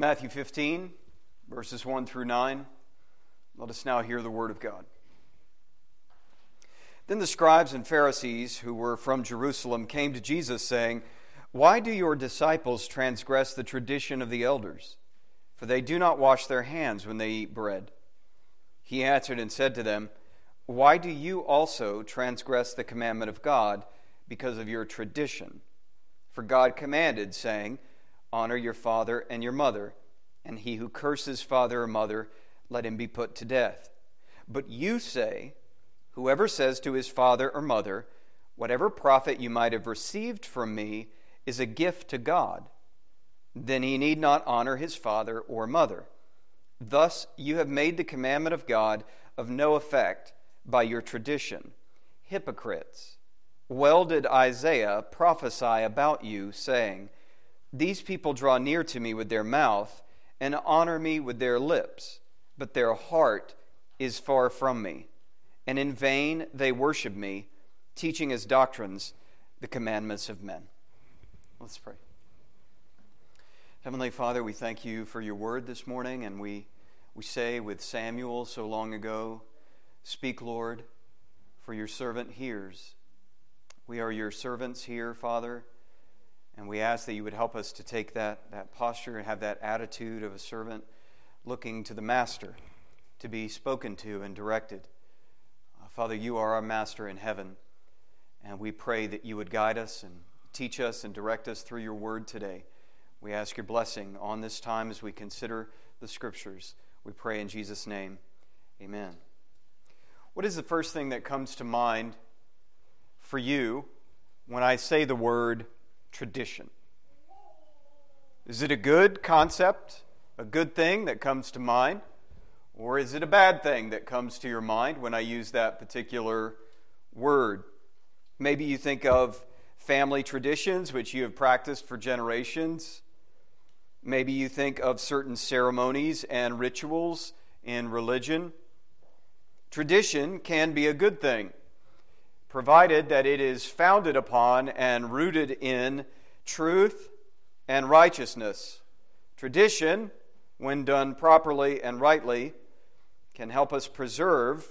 Matthew 15, verses 1 through 9. Let us now hear the word of God. Then the scribes and Pharisees who were from Jerusalem came to Jesus, saying, Why do your disciples transgress the tradition of the elders? For they do not wash their hands when they eat bread. He answered and said to them, Why do you also transgress the commandment of God because of your tradition? For God commanded, saying, Honor your father and your mother, and he who curses father or mother, let him be put to death. But you say, Whoever says to his father or mother, Whatever profit you might have received from me is a gift to God, then he need not honor his father or mother. Thus you have made the commandment of God of no effect by your tradition. Hypocrites! Well did Isaiah prophesy about you, saying, These people draw near to me with their mouth and honor me with their lips, but their heart is far from me and in vain they worship me, teaching as doctrines the commandments of men. Let's pray. Heavenly Father, we thank you for your word this morning, and we, we say with Samuel so long ago, Speak, Lord, for your servant hears. We are your servants here, Father, and we ask that you would help us to take that, that posture and have that attitude of a servant looking to the Master to be spoken to and directed. Uh, Father, you are our master in heaven, and we pray that you would guide us and teach us and direct us through your word today. We ask your blessing on this time as we consider the scriptures. We pray in Jesus' name. Amen. What is the first thing that comes to mind for you when I say the word tradition? Is it a good concept, a good thing that comes to mind? Or is it a bad thing that comes to your mind when I use that particular word? Maybe you think of family traditions which you have practiced for generations. Maybe you think of certain ceremonies and rituals in religion. Tradition can be a good thing, provided that it is founded upon and rooted in truth and righteousness. Tradition, when done properly and rightly, can help us preserve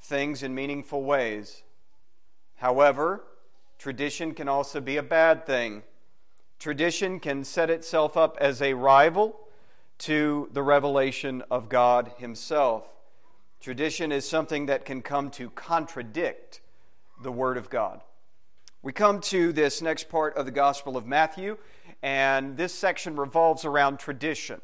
things in meaningful ways. However, tradition can also be a bad thing. Tradition can set itself up as a rival to the revelation of God Himself. Tradition is something that can come to contradict the Word of God. We come to this next part of the Gospel of Matthew, and this section revolves around tradition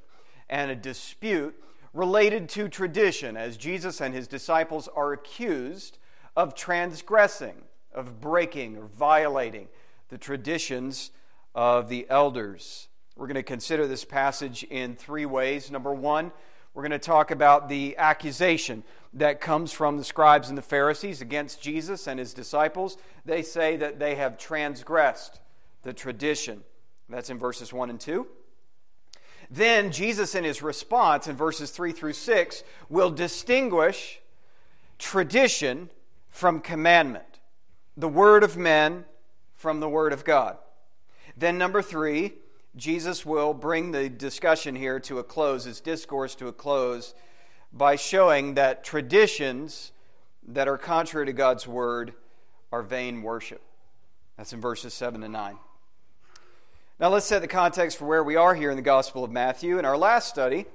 and a dispute related to tradition, as Jesus and his disciples are accused of transgressing, of breaking or violating the traditions of the elders. We're going to consider this passage in three ways. Number one, we're going to talk about the accusation that comes from the scribes and the Pharisees against Jesus and his disciples. They say that they have transgressed the tradition. That's in verses 1 and 2. Then Jesus, in his response in verses 3 through 6, will distinguish tradition from commandment, the word of men from the word of God. Then, number three, Jesus will bring the discussion here to a close, his discourse to a close, by showing that traditions that are contrary to God's word are vain worship. That's in verses 7 to 9. Now, let's set the context for where we are here in the Gospel of Matthew. In our last study,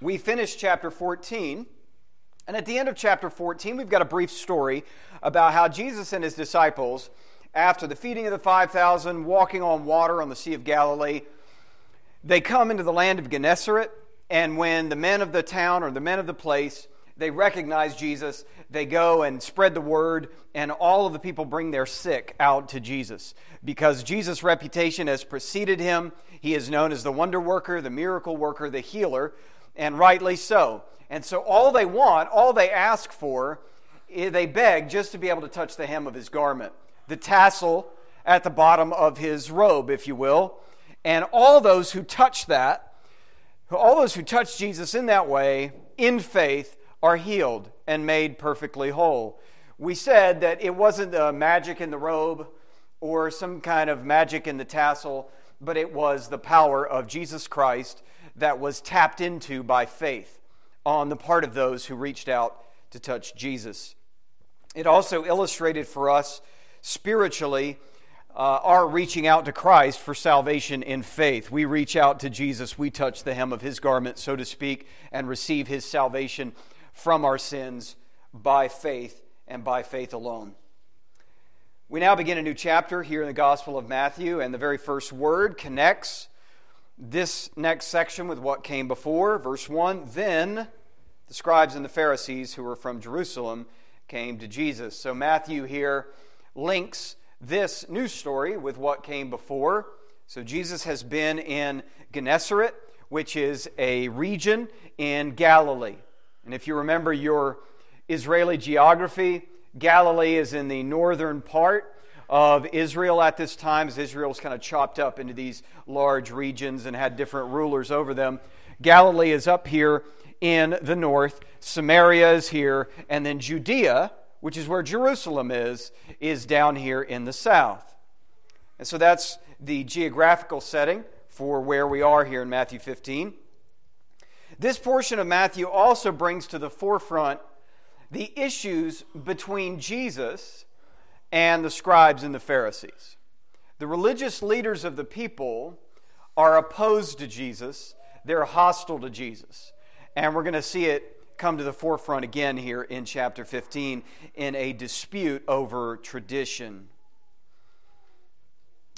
we finished chapter 14. And at the end of chapter 14, we've got a brief story about how Jesus and his disciples, after the feeding of the 5,000, walking on water on the Sea of Galilee, they come into the land of Gennesaret. And when the men of the town or the men of the place they recognize Jesus, they go and spread the word, and all of the people bring their sick out to Jesus because Jesus' reputation has preceded him. He is known as the wonder worker, the miracle worker, the healer, and rightly so. And so, all they want, all they ask for, eh, they beg just to be able to touch the hem of his garment, the tassel at the bottom of his robe, if you will. And all those who touch that, all those who touch Jesus in that way, in faith, are healed and made perfectly whole. We said that it wasn't a magic in the robe or some kind of magic in the tassel, but it was the power of Jesus Christ that was tapped into by faith on the part of those who reached out to touch Jesus. It also illustrated for us spiritually uh, our reaching out to Christ for salvation in faith. We reach out to Jesus, we touch the hem of his garment, so to speak, and receive his salvation from our sins by faith and by faith alone. We now begin a new chapter here in the Gospel of Matthew, and the very first word connects this next section with what came before. Verse 1 Then the scribes and the Pharisees who were from Jerusalem came to Jesus. So Matthew here links this new story with what came before. So Jesus has been in Gennesaret, which is a region in Galilee. And if you remember your Israeli geography, Galilee is in the northern part of Israel at this time, as Israel's kind of chopped up into these large regions and had different rulers over them. Galilee is up here in the north, Samaria is here, and then Judea, which is where Jerusalem is, is down here in the south. And so that's the geographical setting for where we are here in Matthew 15. This portion of Matthew also brings to the forefront the issues between Jesus and the scribes and the Pharisees. The religious leaders of the people are opposed to Jesus, they're hostile to Jesus. And we're going to see it come to the forefront again here in chapter 15 in a dispute over tradition.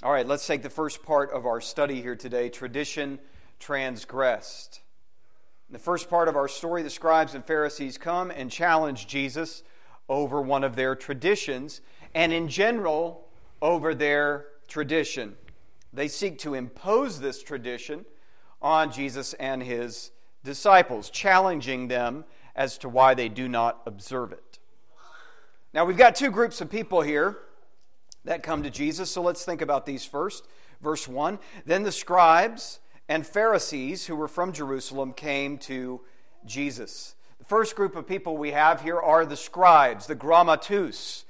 All right, let's take the first part of our study here today tradition transgressed. In the first part of our story, the scribes and Pharisees come and challenge Jesus over one of their traditions, and in general, over their tradition. They seek to impose this tradition on Jesus and his disciples, challenging them as to why they do not observe it. Now, we've got two groups of people here that come to Jesus, so let's think about these first. Verse 1 Then the scribes and Pharisees who were from Jerusalem came to Jesus. The first group of people we have here are the scribes, the grammatus.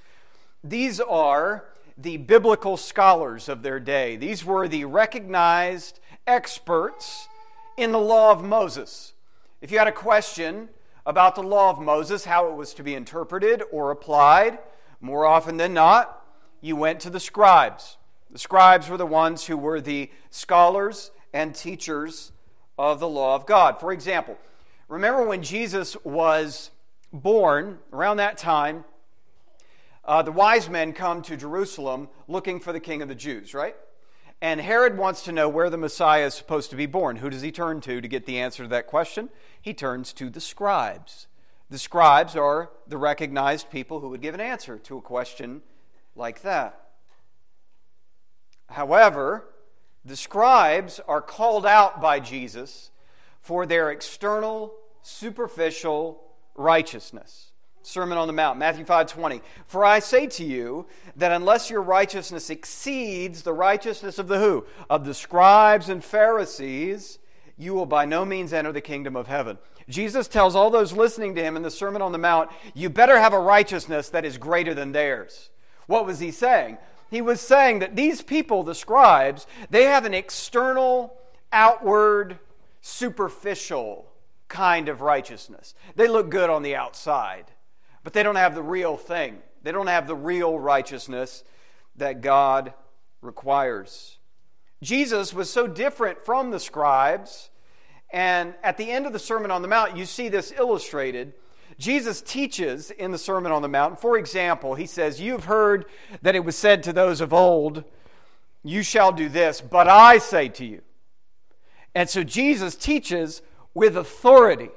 These are the biblical scholars of their day. These were the recognized experts in the law of Moses. If you had a question about the law of Moses, how it was to be interpreted or applied, more often than not, you went to the scribes. The scribes were the ones who were the scholars and teachers of the law of God. For example, remember when Jesus was born, around that time, uh, the wise men come to Jerusalem looking for the king of the Jews, right? And Herod wants to know where the Messiah is supposed to be born. Who does he turn to to get the answer to that question? He turns to the scribes. The scribes are the recognized people who would give an answer to a question like that. However, the scribes are called out by Jesus for their external, superficial righteousness. Sermon on the Mount, Matthew 5 20. For I say to you that unless your righteousness exceeds the righteousness of the who? Of the scribes and Pharisees, you will by no means enter the kingdom of heaven. Jesus tells all those listening to him in the Sermon on the Mount, you better have a righteousness that is greater than theirs. What was he saying? He was saying that these people, the scribes, they have an external, outward, superficial kind of righteousness. They look good on the outside but they don't have the real thing. They don't have the real righteousness that God requires. Jesus was so different from the scribes, and at the end of the Sermon on the Mount, you see this illustrated. Jesus teaches in the Sermon on the Mount, for example, he says, You've heard that it was said to those of old, You shall do this, but I say to you. And so Jesus teaches with authority.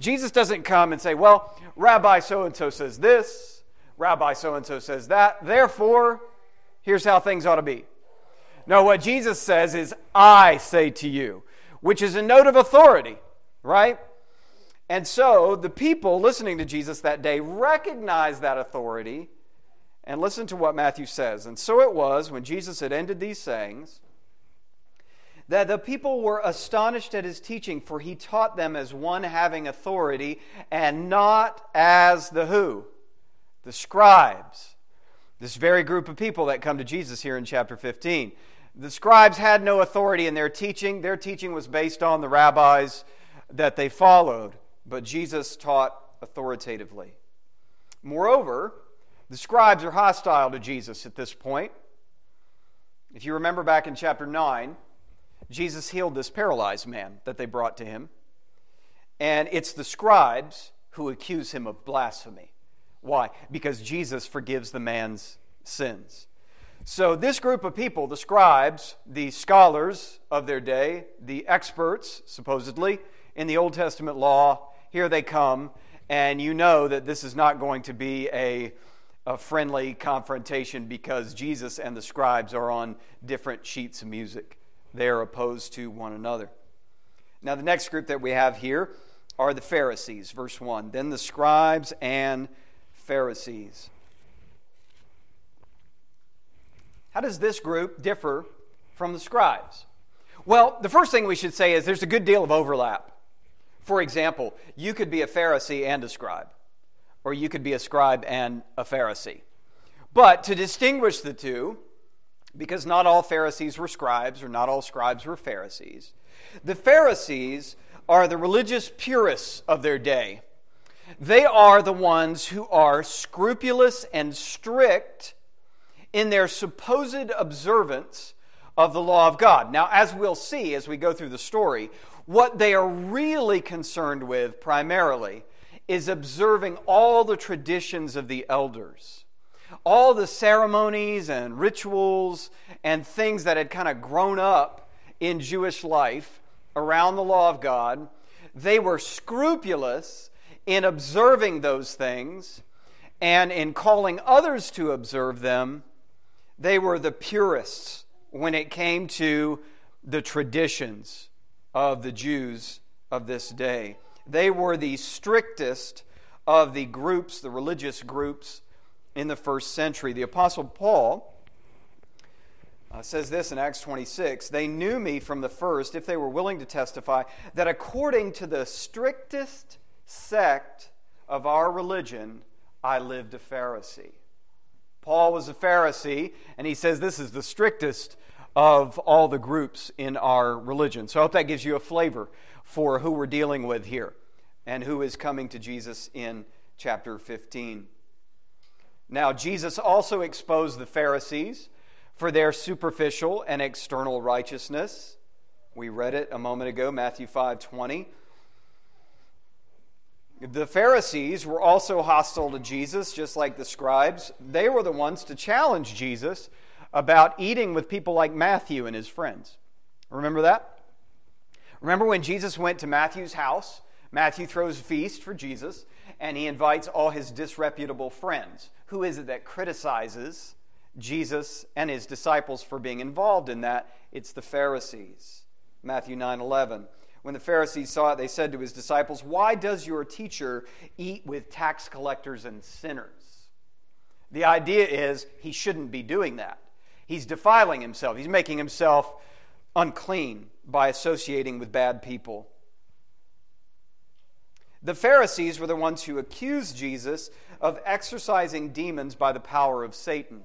Jesus doesn't come and say, Well, Rabbi so and so says this, Rabbi so and so says that, therefore, here's how things ought to be. No, what Jesus says is, I say to you, which is a note of authority, right? And so the people listening to Jesus that day recognized that authority and listen to what Matthew says. And so it was when Jesus had ended these sayings that the people were astonished at his teaching, for he taught them as one having authority and not as the who? The scribes. This very group of people that come to Jesus here in chapter 15. The scribes had no authority in their teaching. Their teaching was based on the rabbis that they followed, but Jesus taught authoritatively. Moreover, the scribes are hostile to Jesus at this point. If you remember back in chapter 9, Jesus healed this paralyzed man that they brought to him. And it's the scribes who accuse him of blasphemy. Why? Because Jesus forgives the man's sins. So, this group of people, the scribes, the scholars of their day, the experts, supposedly, in the Old Testament law, here they come, and you know that this is not going to be a, a friendly confrontation because Jesus and the scribes are on different sheets of music. They are opposed to one another. Now, the next group that we have here are the Pharisees, verse 1. Then the scribes and Pharisees. How does this group differ from the scribes? Well, the first thing we should say is there's a good deal of overlap. For example, you could be a Pharisee and a scribe, or you could be a scribe and a Pharisee. But to distinguish the two, because not all Pharisees were scribes, or not all scribes were Pharisees, the Pharisees are the religious purists of their day. They are the ones who are scrupulous and strict in their supposed observance of the law of God. Now, as we'll see as we go through the story, what they are really concerned with primarily is observing all the traditions of the elders, all the ceremonies and rituals and things that had kind of grown up in Jewish life around the law of God. They were scrupulous in observing those things and in calling others to observe them. They were the purists when it came to the traditions of the Jews of this day. They were the strictest of the groups, the religious groups in the first century. The Apostle Paul uh, says this in Acts 26 They knew me from the first, if they were willing to testify, that according to the strictest sect of our religion, I lived a Pharisee. Paul was a Pharisee, and he says this is the strictest of all the groups in our religion. So I hope that gives you a flavor for who we're dealing with here and who is coming to Jesus in chapter 15. Now, Jesus also exposed the Pharisees for their superficial and external righteousness. We read it a moment ago, Matthew 5 20. The Pharisees were also hostile to Jesus, just like the scribes. They were the ones to challenge Jesus about eating with people like Matthew and his friends. Remember that? Remember when Jesus went to Matthew's house? Matthew throws a feast for Jesus, and he invites all his disreputable friends. Who is it that criticizes Jesus and his disciples for being involved in that? It's the Pharisees. Matthew 9 11. When the Pharisees saw it, they said to his disciples, Why does your teacher eat with tax collectors and sinners? The idea is he shouldn't be doing that. He's defiling himself, he's making himself unclean by associating with bad people. The Pharisees were the ones who accused Jesus of exorcising demons by the power of Satan.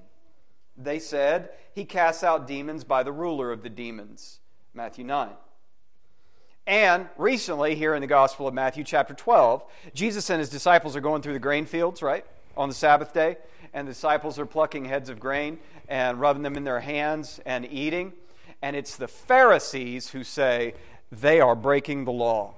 They said he casts out demons by the ruler of the demons. Matthew 9. And recently, here in the Gospel of Matthew, chapter 12, Jesus and his disciples are going through the grain fields, right? On the Sabbath day and the disciples are plucking heads of grain and rubbing them in their hands and eating. And it's the Pharisees who say they are breaking the law.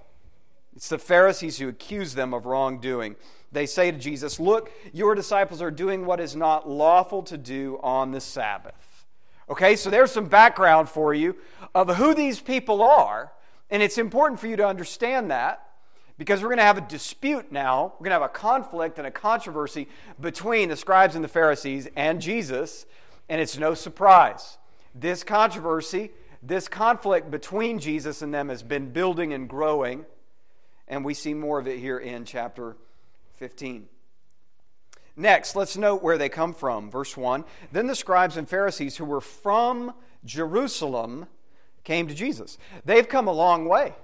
It's the Pharisees who accuse them of wrongdoing. They say to Jesus, Look, your disciples are doing what is not lawful to do on the Sabbath. Okay, so there's some background for you of who these people are. And it's important for you to understand that because we're going to have a dispute now. We're going to have a conflict and a controversy between the scribes and the Pharisees and Jesus, and it's no surprise. This controversy, this conflict between Jesus and them has been building and growing, and we see more of it here in chapter 15. Next, let's note where they come from. Verse 1 Then the scribes and Pharisees who were from Jerusalem came to Jesus. They've come a long way.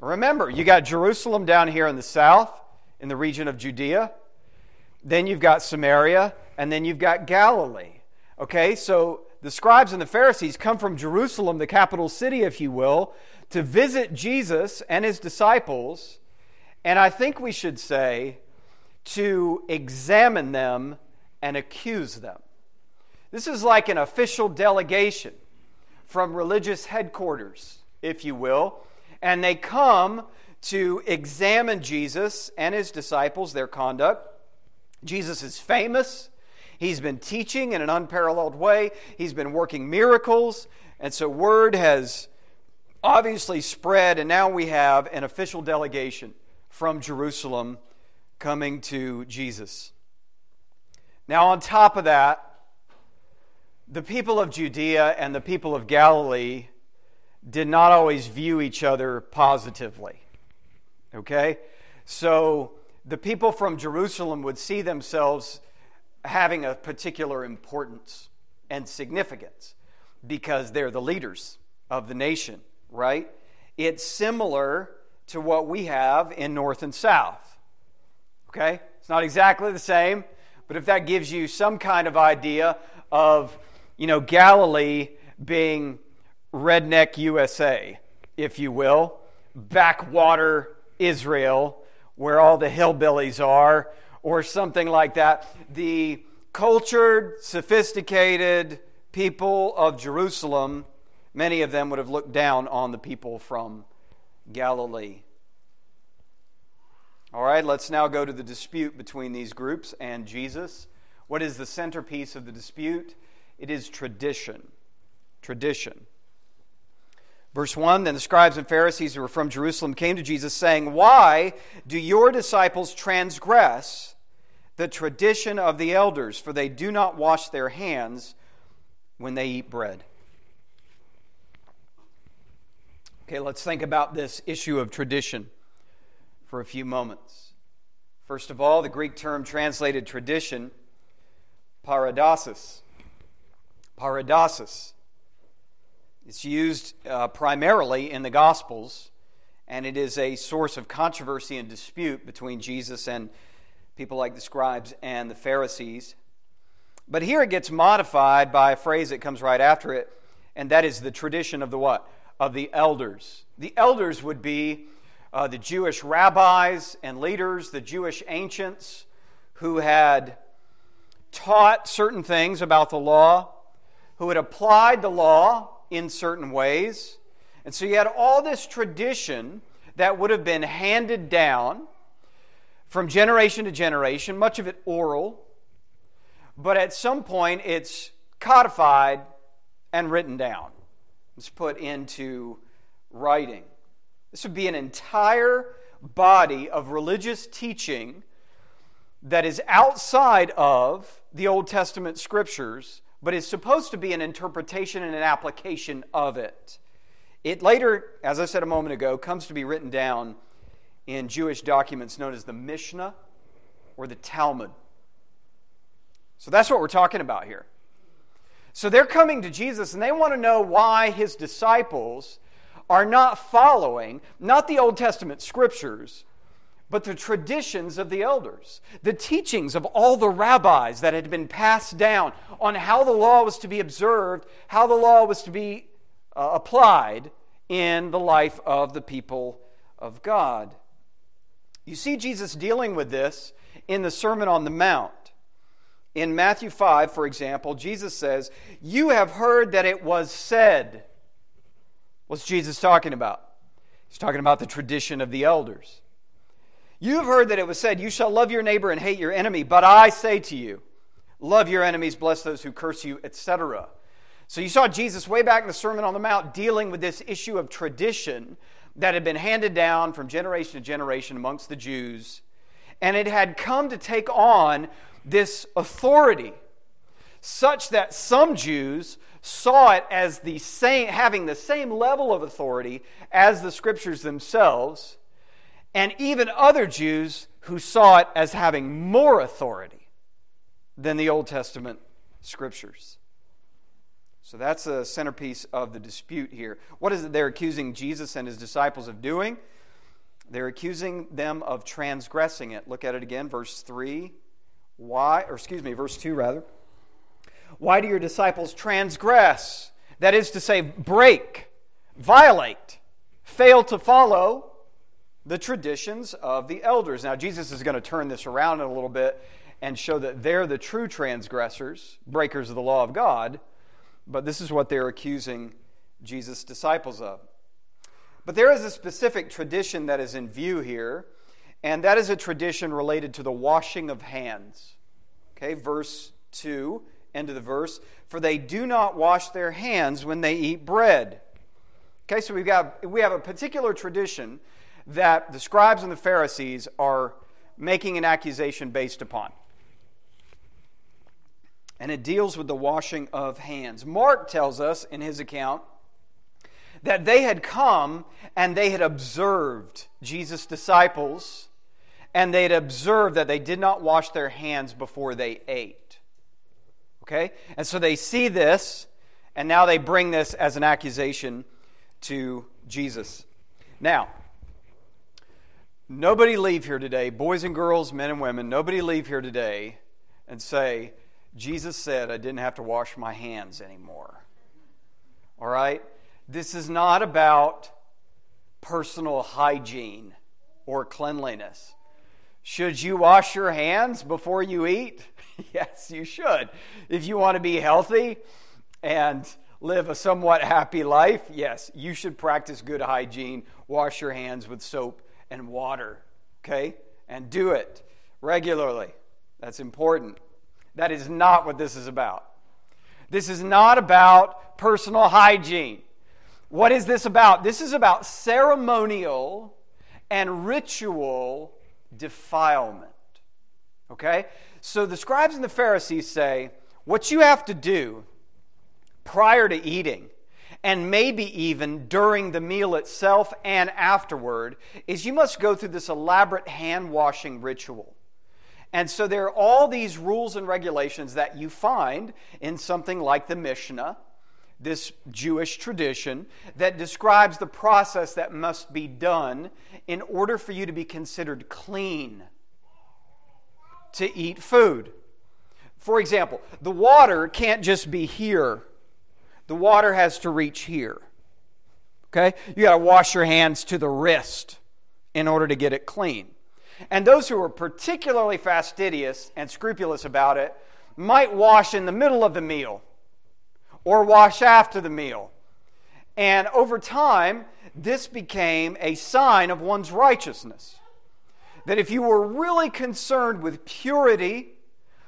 Remember, you got Jerusalem down here in the south, in the region of Judea. Then you've got Samaria, and then you've got Galilee. Okay, so the scribes and the Pharisees come from Jerusalem, the capital city, if you will, to visit Jesus and his disciples. And I think we should say to examine them and accuse them. This is like an official delegation from religious headquarters, if you will, and they come to examine Jesus and his disciples, their conduct. Jesus is famous. He's been teaching in an unparalleled way. He's been working miracles. And so word has obviously spread, and now we have an official delegation from Jerusalem coming to Jesus. Now, on top of that, the people of Judea and the people of Galilee did not always view each other positively. Okay? So the people from Jerusalem would see themselves having a particular importance and significance because they're the leaders of the nation, right? It's similar to what we have in North and South. Okay? It's not exactly the same, but if that gives you some kind of idea of, you know, Galilee being redneck USA, if you will, backwater Israel, where all the hillbillies are, or something like that. The cultured, sophisticated people of Jerusalem, many of them would have looked down on the people from Galilee. All right, let's now go to the dispute between these groups and Jesus. What is the centerpiece of the dispute? It is tradition. Tradition. Verse 1 Then the scribes and Pharisees who were from Jerusalem came to Jesus, saying, Why do your disciples transgress the tradition of the elders? For they do not wash their hands when they eat bread. Okay, let's think about this issue of tradition for a few moments. First of all, the Greek term translated tradition, paradosis. Paradosis. It's used uh, primarily in the Gospels, and it is a source of controversy and dispute between Jesus and people like the scribes and the Pharisees. But here it gets modified by a phrase that comes right after it, and that is the tradition of the what? Of the elders. The elders would be uh, the Jewish rabbis and leaders, the Jewish ancients who had taught certain things about the law, who had applied the law in certain ways. And so you had all this tradition that would have been handed down from generation to generation, much of it oral, but at some point it's codified and written down. It's put into writing. This would be an entire body of religious teaching that is outside of the Old Testament scriptures, but is supposed to be an interpretation and an application of it. It later, as I said a moment ago, comes to be written down in Jewish documents known as the Mishnah or the Talmud. So that's what we're talking about here. So they're coming to Jesus and they want to know why his disciples are not following, not the Old Testament scriptures, but the traditions of the elders, the teachings of all the rabbis that had been passed down on how the law was to be observed, how the law was to be uh, applied in the life of the people of God. You see Jesus dealing with this in the Sermon on the Mount. In Matthew 5, for example, Jesus says, You have heard that it was said. What's Jesus talking about? He's talking about the tradition of the elders. You have heard that it was said, You shall love your neighbor and hate your enemy, but I say to you, love your enemies, bless those who curse you, etc. So you saw Jesus way back in the Sermon on the Mount dealing with this issue of tradition that had been handed down from generation to generation amongst the Jews, and it had come to take on this authority such that some Jews saw it as the same, having the same level of authority as the scriptures themselves, and even other Jews who saw it as having more authority than the Old Testament scriptures. So that's the centerpiece of the dispute here. What is it they're accusing Jesus and his disciples of doing? They're accusing them of transgressing it. Look at it again, verse 3. Why, or excuse me, verse 2 rather. Why do your disciples transgress? That is to say, break, violate, fail to follow the traditions of the elders. Now, Jesus is going to turn this around in a little bit and show that they're the true transgressors, breakers of the law of God, but this is what they're accusing Jesus' disciples of. But there is a specific tradition that is in view here, and that is a tradition related to the washing of hands. Okay, verse 2, end of the verse. For they do not wash their hands when they eat bread. Okay, so we've got, we have a particular tradition that the scribes and the Pharisees are making an accusation based upon. And it deals with the washing of hands. Mark tells us in his account that they had come and they had observed Jesus' disciples, and they had observed that they did not wash their hands before they ate. Okay? And so they see this, and now they bring this as an accusation to Jesus. Now, nobody leave here today, boys and girls, men and women, nobody leave here today and say, Jesus said I didn't have to wash my hands anymore. All right? This is not about personal hygiene or cleanliness. Should you wash your hands before you eat? yes, you should. If you want to be healthy and live a somewhat happy life, yes, you should practice good hygiene. Wash your hands with soap and water, okay? And do it regularly. That's important. That is not what this is about. This is not about personal hygiene. What is this about? This is about ceremonial and ritual defilement. Okay? So the scribes and the Pharisees say, what you have to do prior to eating, and maybe even during the meal itself and afterward, is you must go through this elaborate hand washing ritual. And so there are all these rules and regulations that you find in something like the Mishnah this Jewish tradition that describes the process that must be done in order for you to be considered clean to eat food. For example, the water can't just be here, the water has to reach here. Okay? You got to wash your hands to the wrist in order to get it clean. And those who were particularly fastidious and scrupulous about it might wash in the middle of the meal or wash after the meal. And over time, this became a sign of one's righteousness. That if you were really concerned with purity,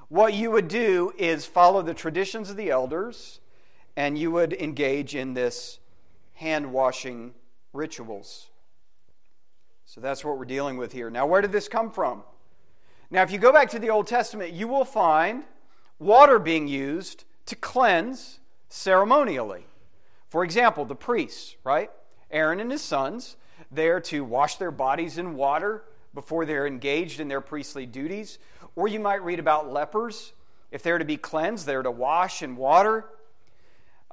what you would do is follow the traditions of the elders and you would engage in this hand washing rituals. So that's what we're dealing with here. Now, where did this come from? Now, if you go back to the Old Testament, you will find water being used to cleanse ceremonially. For example, the priests, right? Aaron and his sons, they're to wash their bodies in water before they're engaged in their priestly duties. Or you might read about lepers. If they're to be cleansed, they're to wash in water.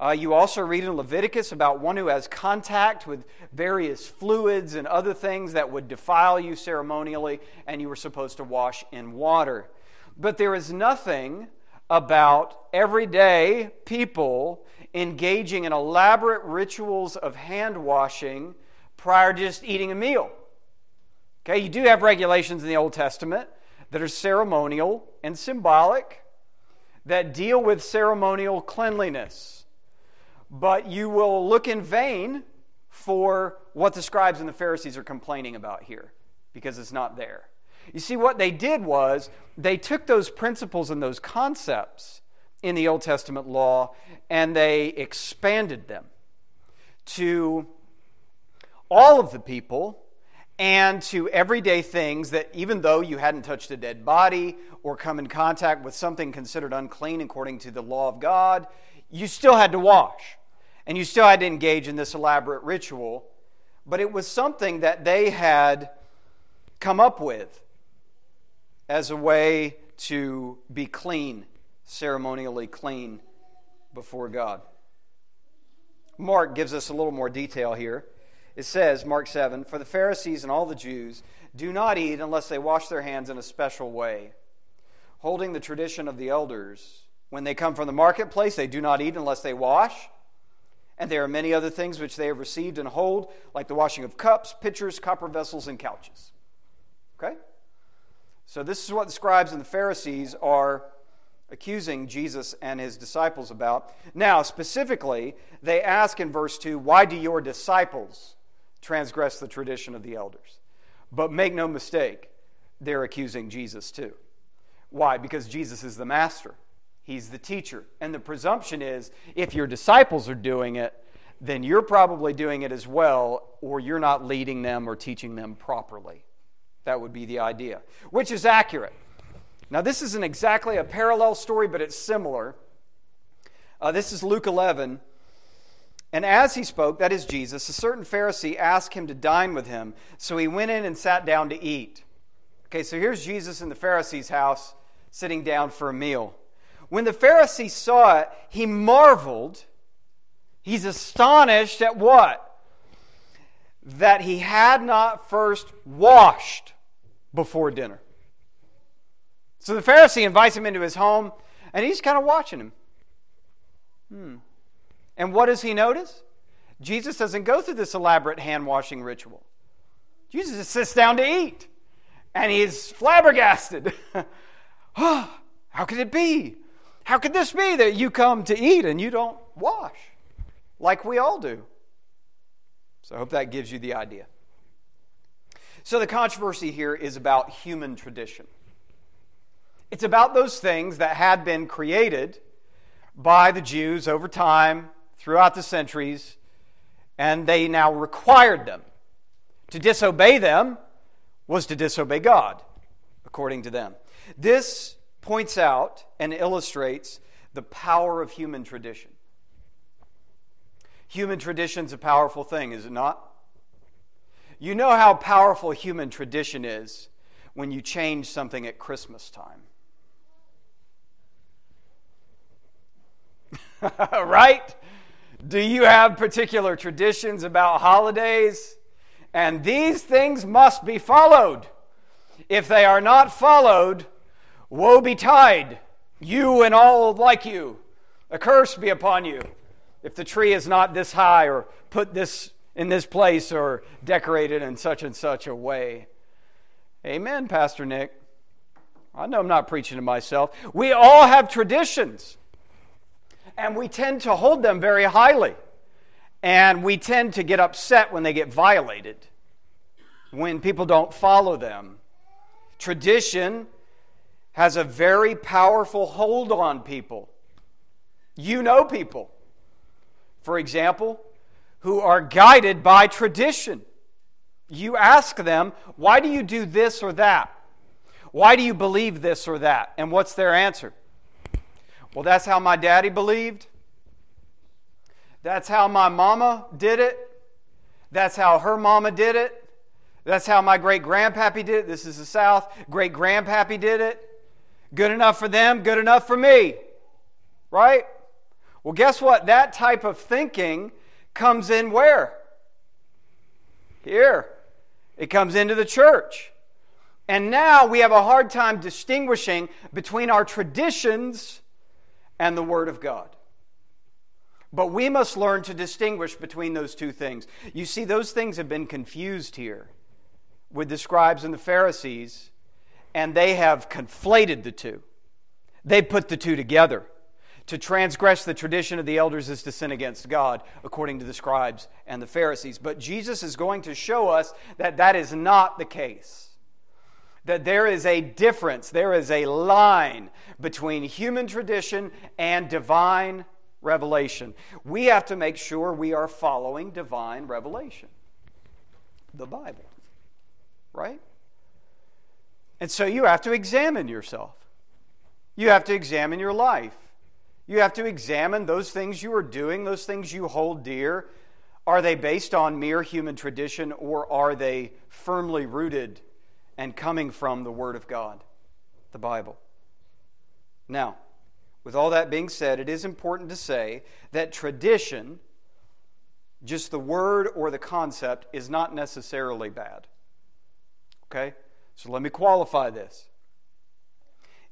Uh, you also read in Leviticus about one who has contact with various fluids and other things that would defile you ceremonially, and you were supposed to wash in water. But there is nothing about everyday people engaging in elaborate rituals of hand washing prior to just eating a meal. Okay, you do have regulations in the Old Testament that are ceremonial and symbolic that deal with ceremonial cleanliness. But you will look in vain for what the scribes and the Pharisees are complaining about here because it's not there. You see, what they did was they took those principles and those concepts in the Old Testament law and they expanded them to all of the people and to everyday things that even though you hadn't touched a dead body or come in contact with something considered unclean according to the law of God, you still had to wash. And you still had to engage in this elaborate ritual. But it was something that they had come up with as a way to be clean, ceremonially clean before God. Mark gives us a little more detail here. It says, Mark 7, For the Pharisees and all the Jews do not eat unless they wash their hands in a special way, holding the tradition of the elders When they come from the marketplace, they do not eat unless they wash. And there are many other things which they have received and hold, like the washing of cups, pitchers, copper vessels, and couches. Okay? So, this is what the scribes and the Pharisees are accusing Jesus and his disciples about. Now, specifically, they ask in verse 2 why do your disciples transgress the tradition of the elders? But make no mistake, they're accusing Jesus too. Why? Because Jesus is the master. He's the teacher. And the presumption is if your disciples are doing it, then you're probably doing it as well, or you're not leading them or teaching them properly. That would be the idea, which is accurate. Now, this isn't exactly a parallel story, but it's similar. Uh, this is Luke 11. And as he spoke, that is Jesus, a certain Pharisee asked him to dine with him. So he went in and sat down to eat. Okay, so here's Jesus in the Pharisee's house sitting down for a meal. When the Pharisee saw it, he marveled. He's astonished at what? That he had not first washed before dinner. So the Pharisee invites him into his home, and he's kind of watching him. Hmm. And what does he notice? Jesus doesn't go through this elaborate hand washing ritual. Jesus just sits down to eat, and he's flabbergasted. oh, how could it be? How could this be that you come to eat and you don't wash like we all do? So I hope that gives you the idea. So the controversy here is about human tradition. It's about those things that had been created by the Jews over time, throughout the centuries, and they now required them. To disobey them was to disobey God, according to them. This points out and illustrates the power of human tradition. Human tradition's a powerful thing, is it not? You know how powerful human tradition is when you change something at Christmas time. right? Do you have particular traditions about holidays? And these things must be followed. If they are not followed, Woe betide, you and all like you. A curse be upon you if the tree is not this high or put this in this place or decorated in such and such a way. Amen, Pastor Nick. I know I'm not preaching to myself. We all have traditions, and we tend to hold them very highly. And we tend to get upset when they get violated, when people don't follow them. Tradition has a very powerful hold on people. You know people, for example, who are guided by tradition. You ask them, why do you do this or that? Why do you believe this or that? And what's their answer? Well, that's how my daddy believed. That's how my mama did it. That's how her mama did it. That's how my great grandpappy did it. This is the South. Great grandpappy did it. Good enough for them, good enough for me. Right? Well, guess what? That type of thinking comes in where? Here. It comes into the church. And now we have a hard time distinguishing between our traditions and the Word of God. But we must learn to distinguish between those two things. You see, those things have been confused here with the scribes and the Pharisees and they have conflated the two. They put the two together. To transgress the tradition of the elders is to sin against God, according to the scribes and the Pharisees. But Jesus is going to show us that that is not the case. That there is a difference, there is a line between human tradition and divine revelation. We have to make sure we are following divine revelation, the Bible, right? And so you have to examine yourself. You have to examine your life. You have to examine those things you are doing, those things you hold dear. Are they based on mere human tradition or are they firmly rooted and coming from the Word of God, the Bible? Now, with all that being said, it is important to say that tradition, just the word or the concept, is not necessarily bad. Okay? So let me qualify this.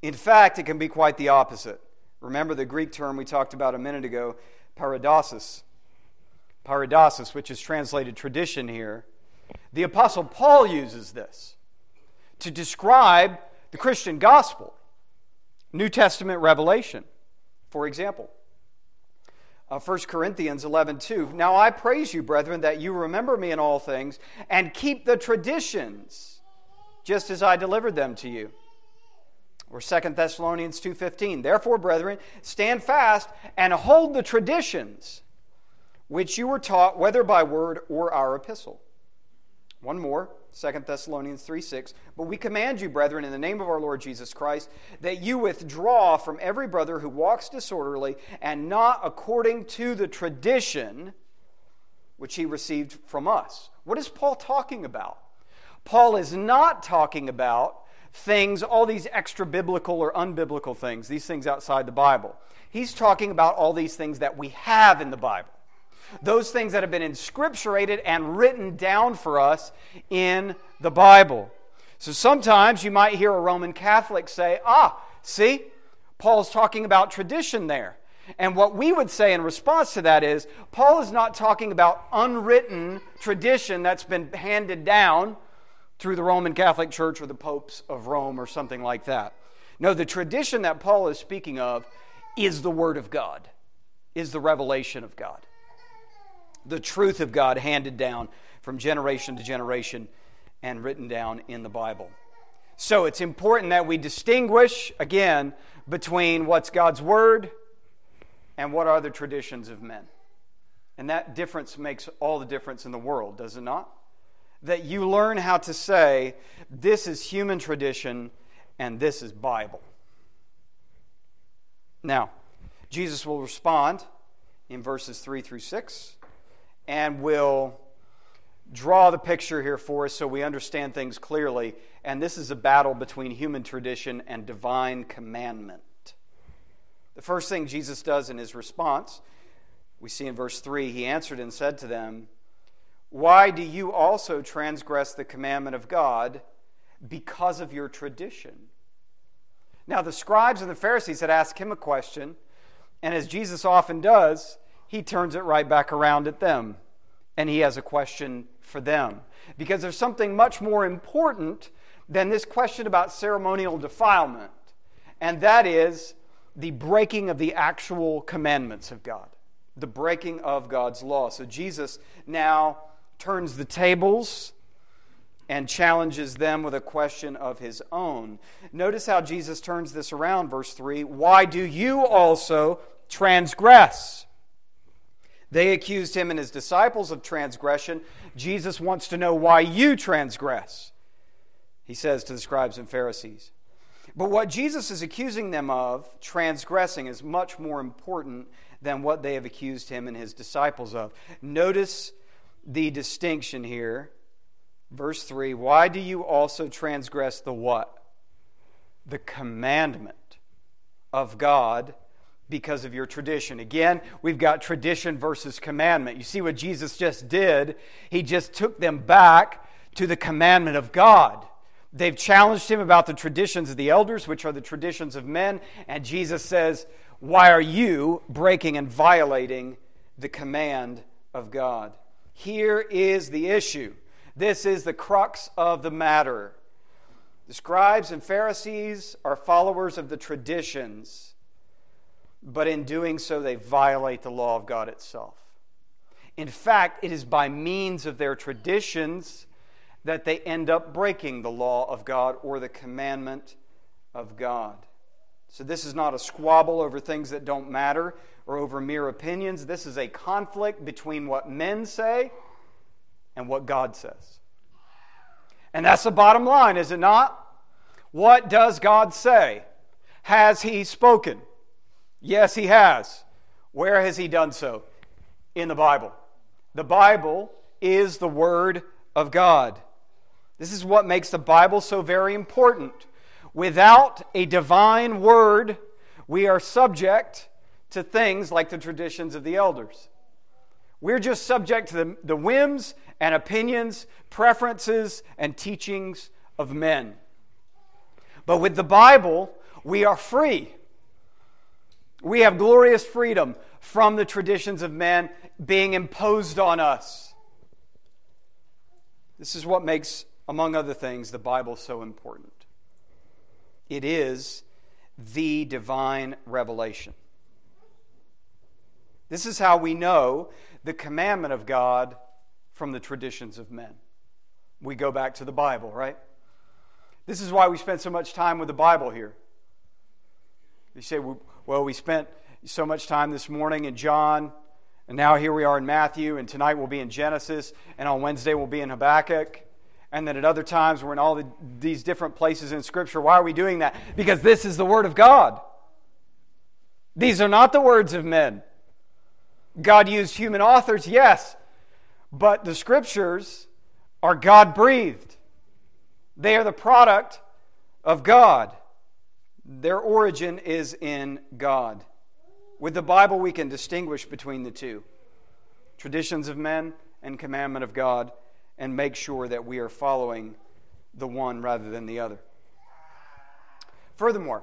In fact, it can be quite the opposite. Remember the Greek term we talked about a minute ago, paradosis. Paradosis, which is translated tradition here. The Apostle Paul uses this to describe the Christian gospel, New Testament revelation. For example, uh, 1 Corinthians 11 2. Now I praise you, brethren, that you remember me in all things and keep the traditions just as I delivered them to you. Or 2 Thessalonians 2:15. Therefore, brethren, stand fast and hold the traditions which you were taught whether by word or our epistle. One more, 2 Thessalonians 3 6. But we command you, brethren, in the name of our Lord Jesus Christ, that you withdraw from every brother who walks disorderly and not according to the tradition which he received from us. What is Paul talking about? Paul is not talking about things, all these extra biblical or unbiblical things, these things outside the Bible. He's talking about all these things that we have in the Bible those things that have been inscripturated and written down for us in the Bible. So sometimes you might hear a Roman Catholic say, ah, see, Paul's talking about tradition there. And what we would say in response to that is, Paul is not talking about unwritten tradition that's been handed down through the Roman Catholic Church or the popes of Rome or something like that. No, the tradition that Paul is speaking of is the Word of God, is the revelation of God the truth of God handed down from generation to generation and written down in the Bible. So it's important that we distinguish, again, between what's God's Word and what are the traditions of men. And that difference makes all the difference in the world, does it not? That you learn how to say, this is human tradition and this is Bible. Now, Jesus will respond in verses 3 through 6 and will draw the picture here for us so we understand things clearly. And this is a battle between human tradition and divine commandment. The first thing Jesus does in his response, we see in verse 3 he answered and said to them, Why do you also transgress the commandment of God because of your tradition? Now, the scribes and the Pharisees had asked him a question, and as Jesus often does, he turns it right back around at them. And he has a question for them. Because there's something much more important than this question about ceremonial defilement, and that is the breaking of the actual commandments of God, the breaking of God's law. So Jesus now turns the tables and challenges them with a question of his own. Notice how Jesus turns this around, verse 3 Why do you also transgress? They accused him and his disciples of transgression. Jesus wants to know why you transgress, he says to the scribes and Pharisees. But what Jesus is accusing them of, transgressing, is much more important than what they have accused him and his disciples of. Notice the distinction here. Verse 3 Why do you also transgress the what? The commandment of God because of your tradition. Again, we've got tradition versus commandment. You see what Jesus just did? He just took them back to the commandment of God. They've challenged him about the traditions of the elders, which are the traditions of men, and Jesus says, Why are you breaking and violating the command of God? Here is the issue. This is the crux of the matter. The scribes and Pharisees are followers of the traditions but in doing so, they violate the law of God itself. In fact, it is by means of their traditions that they end up breaking the law of God or the commandment of God. So, this is not a squabble over things that don't matter or over mere opinions. This is a conflict between what men say and what God says. And that's the bottom line, is it not? What does God say? Has He spoken? Yes, he has. Where has he done so? In the Bible. The Bible is the Word of God. This is what makes the Bible so very important. Without a divine Word, we are subject to things like the traditions of the elders. We're just subject to the, the whims and opinions, preferences, and teachings of men. But with the Bible, we are free We have glorious freedom from the traditions of men being imposed on us. This is what makes, among other things, the Bible so important. It is the divine revelation. This is how we know the commandment of God from the traditions of men. We go back to the Bible, right? This is why we spend so much time with the Bible here. You say, well, we spent so much time this morning in John, and now here we are in Matthew, and tonight we'll be in Genesis, and on Wednesday we'll be in Habakkuk. And then at other times we're in all the, these different places in Scripture. Why are we doing that? Because this is the Word of God. These are not the words of men. God used human authors, yes, but the Scriptures are God breathed. They are the product of God. Their origin is in God. With the Bible, we can distinguish between the two traditions of men and commandment of God and make sure that we are following the one rather than the other. Furthermore,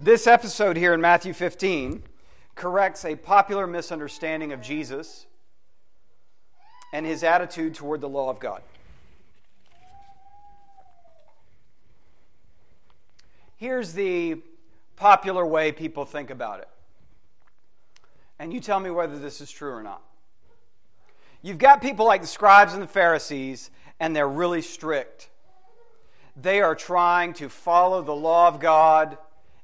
this episode here in Matthew 15 corrects a popular misunderstanding of Jesus and his attitude toward the law of God. Here's the popular way people think about it. And you tell me whether this is true or not. You've got people like the scribes and the Pharisees, and they're really strict. They are trying to follow the law of God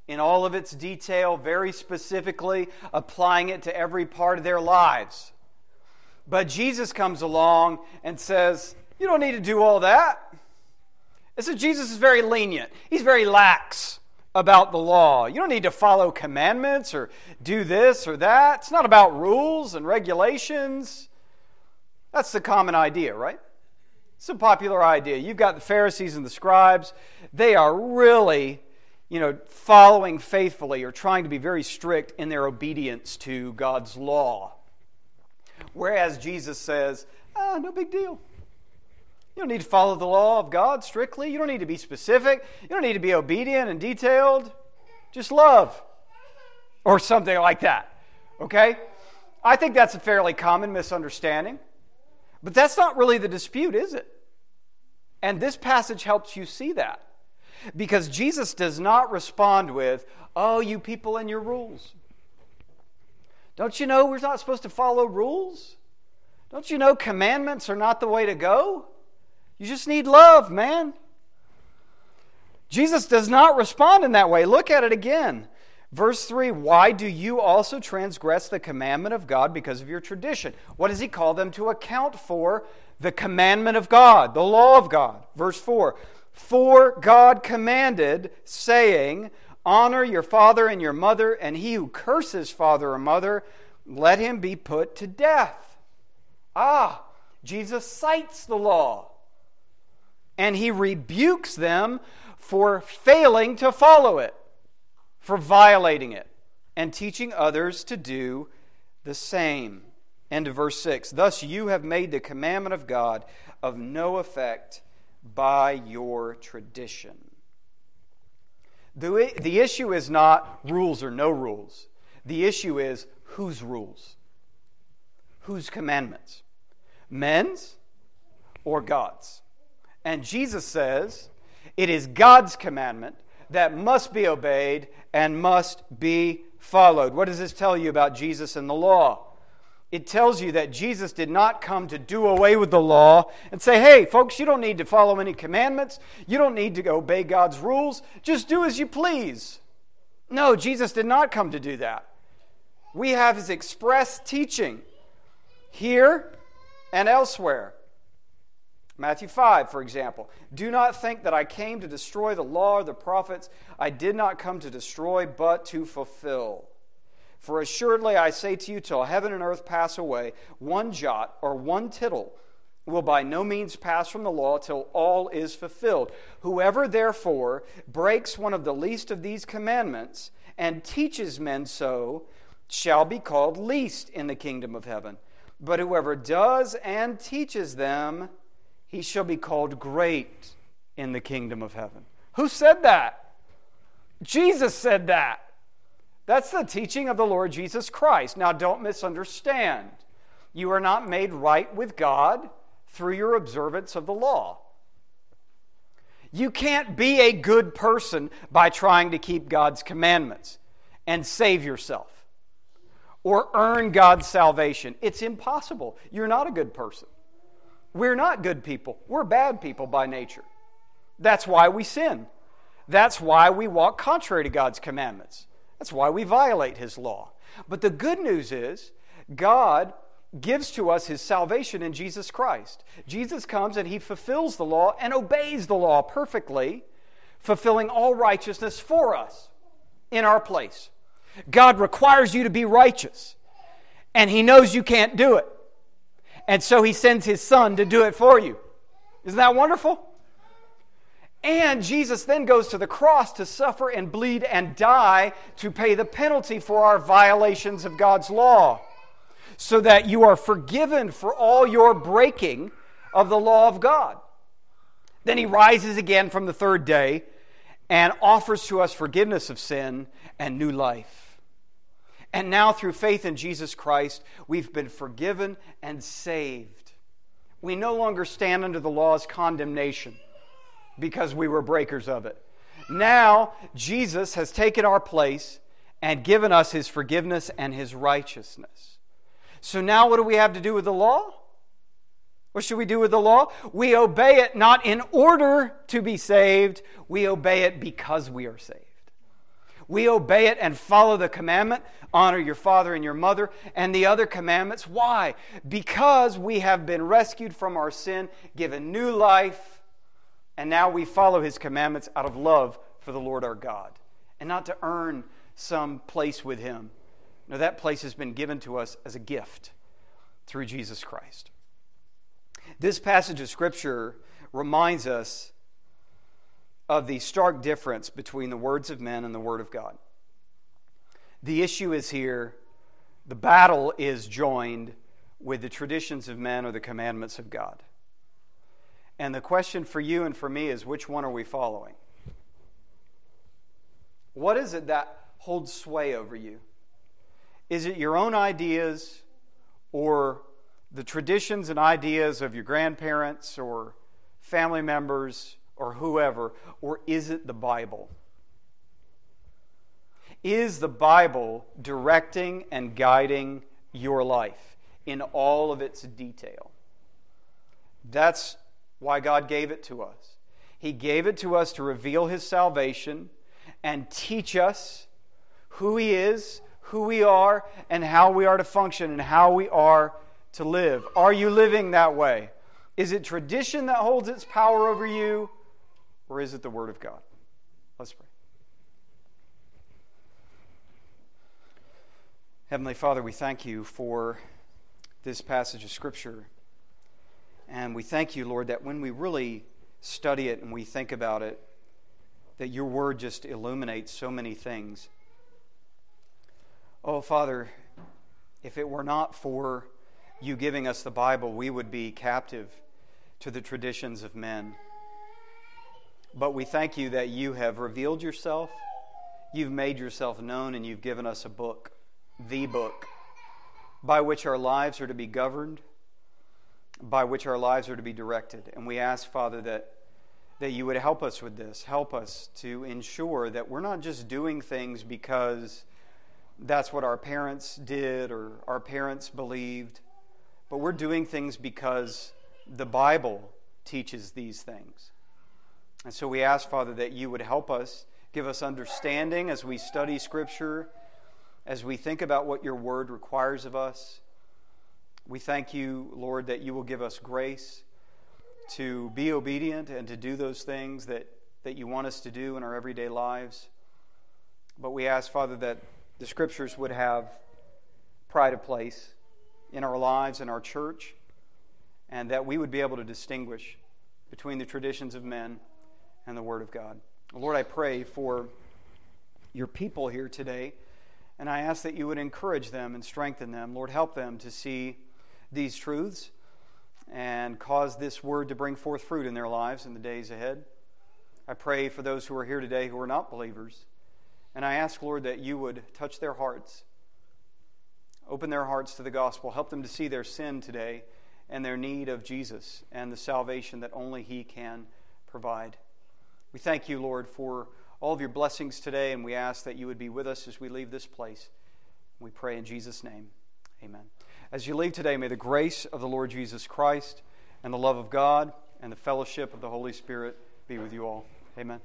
in all of its detail, very specifically, applying it to every part of their lives. But Jesus comes along and says, You don't need to do all that. And so Jesus is very lenient, he's very lax about the law. You don't need to follow commandments or do this or that. It's not about rules and regulations. That's the common idea, right? It's a popular idea. You've got the Pharisees and the scribes. They are really, you know, following faithfully or trying to be very strict in their obedience to God's law. Whereas Jesus says, ah, no big deal. You don't need to follow the law of God strictly. You don't need to be specific. You don't need to be obedient and detailed. Just love. Or something like that. Okay? I think that's a fairly common misunderstanding. But that's not really the dispute, is it? And this passage helps you see that. Because Jesus does not respond with, Oh, you people and your rules. Don't you know we're not supposed to follow rules? Don't you know commandments are not the way to go? You just need love, man. Jesus does not respond in that way. Look at it again. Verse 3 Why do you also transgress the commandment of God because of your tradition? What does he call them to account for? The commandment of God, the law of God. Verse 4 For God commanded, saying, Honor your father and your mother, and he who curses father or mother, let him be put to death. Ah, Jesus cites the law and he rebukes them for failing to follow it, for violating it, and teaching others to do the same. End of verse 6. Thus you have made the commandment of God of no effect by your tradition. The, the issue is not rules or no rules. The issue is whose rules? Whose commandments? Men's or God's? And Jesus says it is God's commandment that must be obeyed and must be followed. What does this tell you about Jesus and the law? It tells you that Jesus did not come to do away with the law and say, hey, folks, you don't need to follow any commandments. You don't need to obey God's rules. Just do as you please. No, Jesus did not come to do that. We have his express teaching here and elsewhere. Matthew 5, for example. Do not think that I came to destroy the law or the prophets. I did not come to destroy, but to fulfill. For assuredly I say to you, till heaven and earth pass away, one jot or one tittle will by no means pass from the law till all is fulfilled. Whoever therefore breaks one of the least of these commandments and teaches men so shall be called least in the kingdom of heaven. But whoever does and teaches them, he shall be called great in the kingdom of heaven. Who said that? Jesus said that. That's the teaching of the Lord Jesus Christ. Now, don't misunderstand. You are not made right with God through your observance of the law. You can't be a good person by trying to keep God's commandments and save yourself or earn God's salvation. It's impossible. You're not a good person. We're not good people. We're bad people by nature. That's why we sin. That's why we walk contrary to God's commandments. That's why we violate His law. But the good news is, God gives to us his salvation in Jesus Christ. Jesus comes and he fulfills the law and obeys the law perfectly, fulfilling all righteousness for us in our place. God requires you to be righteous, and he knows you can't do it. And so he sends his son to do it for you. Isn't that wonderful? And Jesus then goes to the cross to suffer and bleed and die to pay the penalty for our violations of God's law so that you are forgiven for all your breaking of the law of God. Then he rises again from the third day and offers to us forgiveness of sin and new life. And now, through faith in Jesus Christ, we've been forgiven and saved. We no longer stand under the law's condemnation because we were breakers of it. Now, Jesus has taken our place and given us his forgiveness and his righteousness. So now what do we have to do with the law? What should we do with the law? We obey it not in order to be saved, we obey it because we are saved. We obey it and follow the commandment honor your father and your mother and the other commandments. Why? Because we have been rescued from our sin, given new life, and now we follow his commandments out of love for the Lord our God and not to earn some place with him. No, that place has been given to us as a gift through Jesus Christ. This passage of Scripture reminds us of the stark difference between the words of men and the Word of God. The issue is here, the battle is joined with the traditions of men or the commandments of God. And the question for you and for me is which one are we following? What is it that holds sway over you? Is it your own ideas or the traditions and ideas of your grandparents or family members or whoever? Or is it the Bible? Is the Bible directing and guiding your life in all of its detail? That's why God gave it to us. He gave it to us to reveal His salvation and teach us who He is, who we are and how we are to function and how we are to live. Are you living that way? Is it tradition that holds its power over you, or is it the Word of God? Let's pray. Heavenly Father, we thank you for this passage of Scripture. And we thank you, Lord, that when we really study it and we think about it, that your word just illuminates so many things. Oh, Father, if it were not for you giving us the Bible, we would be captive to the traditions of men. But we thank you that you have revealed yourself, you've made yourself known, and you've given us a book, the book, by which our lives are to be governed, by which our lives are to be directed. And we ask, Father, that, that you would help us with this. Help us to ensure that we're not just doing things because that's what our parents did or our parents believed. But we're doing things because the Bible teaches these things. And so we ask, Father, that you would help us, give us understanding as we study Scripture, as we think about what your word requires of us. We thank you, Lord, that you will give us grace to be obedient and to do those things that, that you want us to do in our everyday lives. But we ask, Father, that the scriptures would have pride of place in our lives and our church, and that we would be able to distinguish between the traditions of men and the Word of God. Lord, I pray for your people here today, and I ask that you would encourage them and strengthen them. Lord, help them to see these truths and cause this word to bring forth fruit in their lives in the days ahead. I pray for those who are here today who are not believers And I ask, Lord, that you would touch their hearts, open their hearts to the gospel, help them to see their sin today and their need of Jesus and the salvation that only He can provide. We thank you, Lord, for all of your blessings today, and we ask that you would be with us as we leave this place. We pray in Jesus' name. Amen. As you leave today, may the grace of the Lord Jesus Christ and the love of God and the fellowship of the Holy Spirit be with you all. Amen.